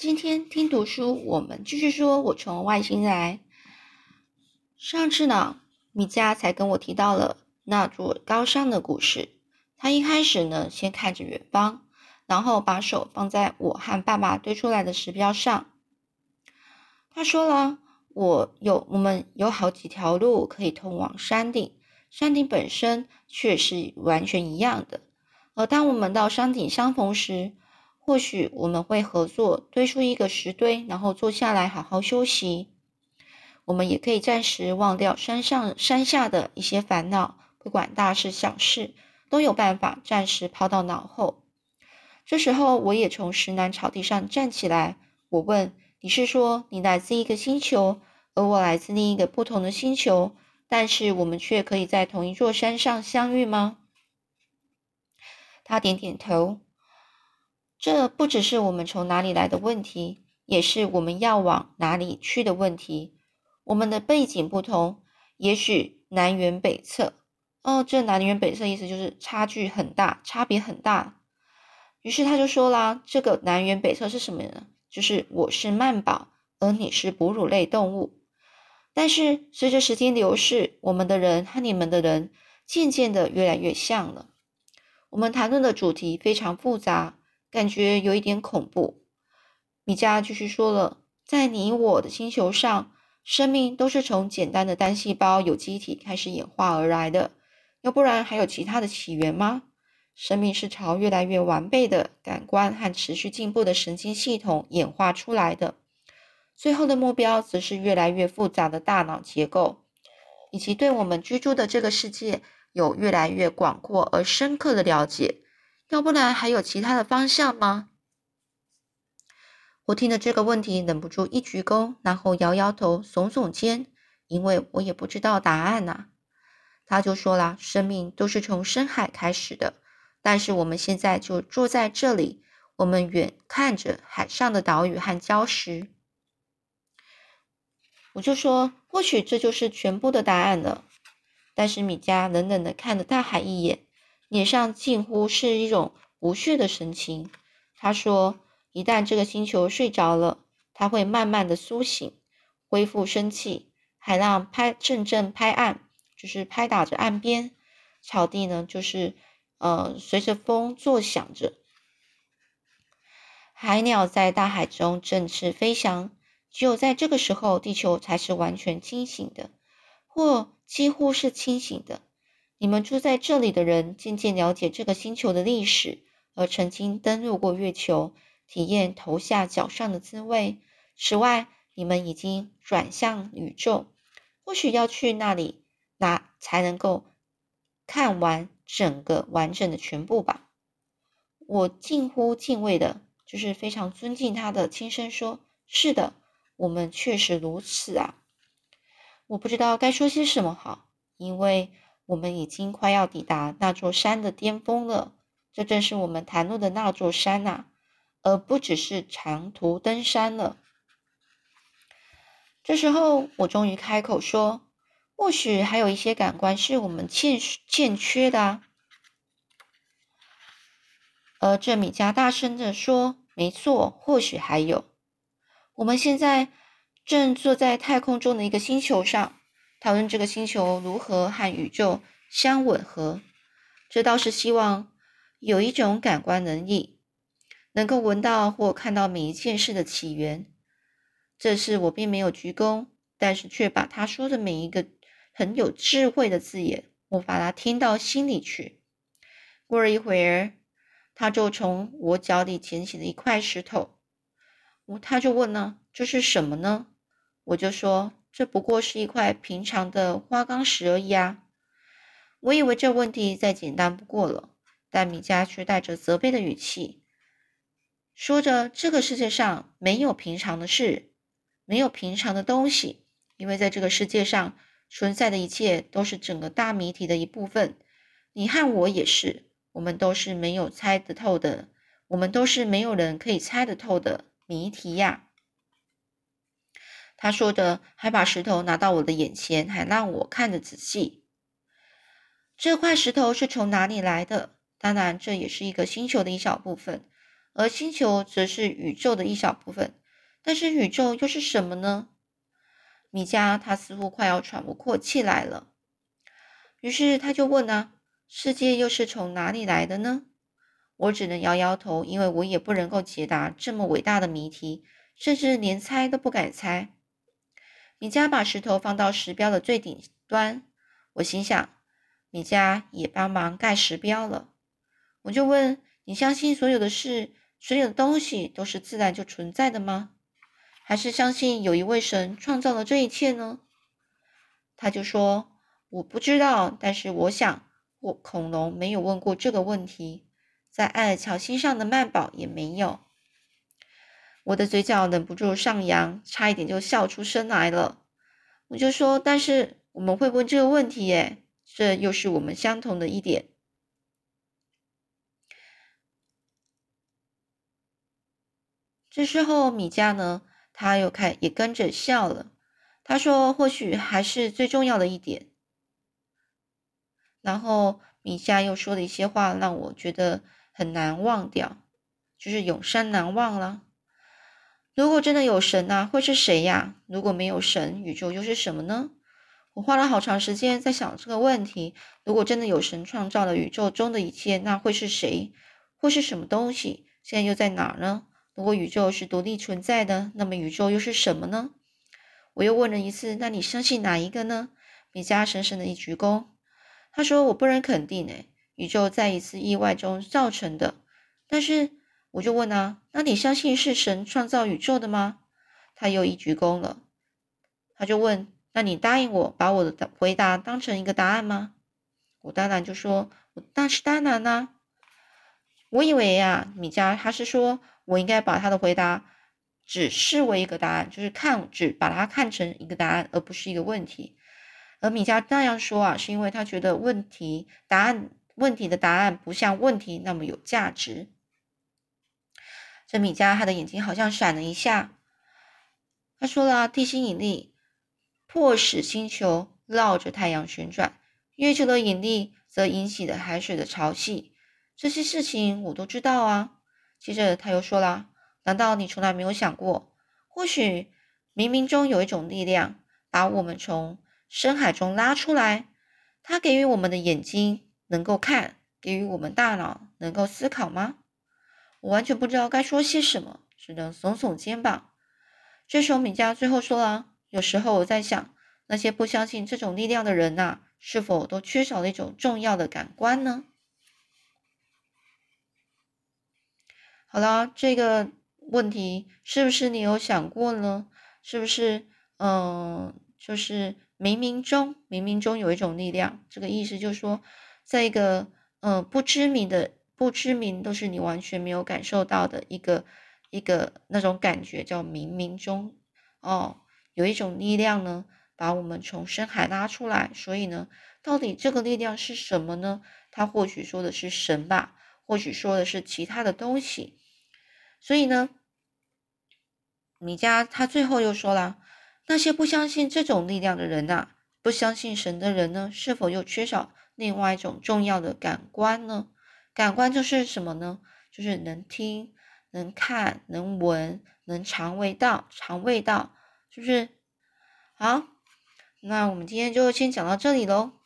今天听读书，我们继续说我从外星来。上次呢，米迦才跟我提到了那座高山的故事。他一开始呢，先看着远方，然后把手放在我和爸爸堆出来的石标上。他说了，我有我们有好几条路可以通往山顶，山顶本身却是完全一样的。而当我们到山顶相逢时，或许我们会合作堆出一个石堆，然后坐下来好好休息。我们也可以暂时忘掉山上山下的一些烦恼，不管大事小事，都有办法暂时抛到脑后。这时候，我也从石楠草地上站起来。我问：“你是说你来自一个星球，而我来自另一个不同的星球，但是我们却可以在同一座山上相遇吗？”他点点头。这不只是我们从哪里来的问题，也是我们要往哪里去的问题。我们的背景不同，也许南辕北辙。哦，这南辕北辙意思就是差距很大，差别很大。于是他就说啦：“这个南辕北辙是什么呢？就是我是曼宝，而你是哺乳类动物。但是随着时间流逝，我们的人和你们的人渐渐的越来越像了。我们谈论的主题非常复杂。”感觉有一点恐怖。米迦继续说了，在你我的星球上，生命都是从简单的单细胞有机体开始演化而来的，要不然还有其他的起源吗？生命是朝越来越完备的感官和持续进步的神经系统演化出来的，最后的目标则是越来越复杂的大脑结构，以及对我们居住的这个世界有越来越广阔而深刻的了解。要不然还有其他的方向吗？我听了这个问题，忍不住一鞠躬，然后摇摇头，耸耸肩，因为我也不知道答案呐。他就说了：“生命都是从深海开始的，但是我们现在就坐在这里，我们远看着海上的岛屿和礁石。”我就说：“或许这就是全部的答案了。”但是米迦冷冷的看了大海一眼。脸上近乎是一种不屑的神情。他说：“一旦这个星球睡着了，它会慢慢的苏醒，恢复生气，海浪拍阵阵拍岸，就是拍打着岸边；草地呢，就是呃随着风作响着。海鸟在大海中振翅飞翔。只有在这个时候，地球才是完全清醒的，或几乎是清醒的。”你们住在这里的人渐渐了解这个星球的历史，而曾经登陆过月球，体验头下脚上的滋味。此外，你们已经转向宇宙，或许要去那里，那才能够看完整个完整的全部吧。我近乎敬畏的，就是非常尊敬他的，轻声说：“是的，我们确实如此啊。”我不知道该说些什么好，因为。我们已经快要抵达那座山的巅峰了，这正是我们谈论的那座山呐，而不只是长途登山了。这时候，我终于开口说：“或许还有一些感官是我们欠欠缺的。”啊。”而这米迦大声的说：“没错，或许还有。我们现在正坐在太空中的一个星球上。”讨论这个星球如何和宇宙相吻合，这倒是希望有一种感官能力，能够闻到或看到每一件事的起源。这次我并没有鞠躬，但是却把他说的每一个很有智慧的字眼，我把它听到心里去。过了一会儿，他就从我脚底捡起了一块石头，我他就问呢：“这是什么呢？”我就说。这不过是一块平常的花岗石而已啊！我以为这问题再简单不过了，但米迦却带着责备的语气说着：“这个世界上没有平常的事，没有平常的东西，因为在这个世界上存在的一切都是整个大谜题的一部分。你和我也是，我们都是没有猜得透的，我们都是没有人可以猜得透的谜题呀！”他说着，还把石头拿到我的眼前，还让我看得仔细。这块石头是从哪里来的？当然，这也是一个星球的一小部分。而星球则是宇宙的一小部分。但是宇宙又是什么呢？米迦他似乎快要喘不过气来了，于是他就问啊：“世界又是从哪里来的呢？”我只能摇摇头，因为我也不能够解答这么伟大的谜题，甚至连猜都不敢猜。米迦把石头放到石标的最顶端，我心想，米迦也帮忙盖石标了。我就问：“你相信所有的事、所有的东西都是自然就存在的吗？”还是相信有一位神创造了这一切呢？他就说：“我不知道，但是我想，我恐龙没有问过这个问题，在艾尔乔星上的曼宝也没有。”我的嘴角忍不住上扬，差一点就笑出声来了。我就说：“但是我们会问这个问题耶，这又是我们相同的一点。”这时候，米迦呢？他又开也跟着笑了。他说：“或许还是最重要的一点。”然后米迦又说了一些话，让我觉得很难忘掉，就是永生难忘了。如果真的有神呐，会是谁呀？如果没有神，宇宙又是什么呢？我花了好长时间在想这个问题。如果真的有神创造了宇宙中的一切，那会是谁？会是什么东西？现在又在哪儿呢？如果宇宙是独立存在的，那么宇宙又是什么呢？我又问了一次，那你相信哪一个呢？米迦深深的一鞠躬，他说：“我不能肯定，诶，宇宙在一次意外中造成的。”但是我就问啊，那你相信是神创造宇宙的吗？他又一鞠躬了，他就问：“那你答应我把我的回答当成一个答案吗？”我当然就说：“那是当然啦。”我以为呀，米迦他是说。我应该把他的回答只视为一个答案，就是看只把它看成一个答案，而不是一个问题。而米迦那样说啊，是因为他觉得问题答案问题的答案不像问题那么有价值。这米迦他的眼睛好像闪了一下，他说了：“地心引力迫使星球绕着太阳旋转，月球的引力则引起了海水的潮汐，这些事情我都知道啊。”接着他又说了：“难道你从来没有想过，或许冥冥中有一种力量把我们从深海中拉出来？它给予我们的眼睛能够看，给予我们大脑能够思考吗？”我完全不知道该说些什么，只能耸耸肩膀。这时候米迦最后说了：“有时候我在想，那些不相信这种力量的人呐，是否都缺少了一种重要的感官呢？”好了，这个问题是不是你有想过呢？是不是，嗯，就是冥冥中，冥冥中有一种力量，这个意思就是说，在一个，嗯，不知名的、不知名，都是你完全没有感受到的一个一个那种感觉，叫冥冥中，哦，有一种力量呢，把我们从深海拉出来。所以呢，到底这个力量是什么呢？他或许说的是神吧，或许说的是其他的东西。所以呢，米迦他最后又说了：那些不相信这种力量的人呐，不相信神的人呢，是否又缺少另外一种重要的感官呢？感官就是什么呢？就是能听、能看、能闻、能尝味道、尝味道，是不是？好，那我们今天就先讲到这里喽。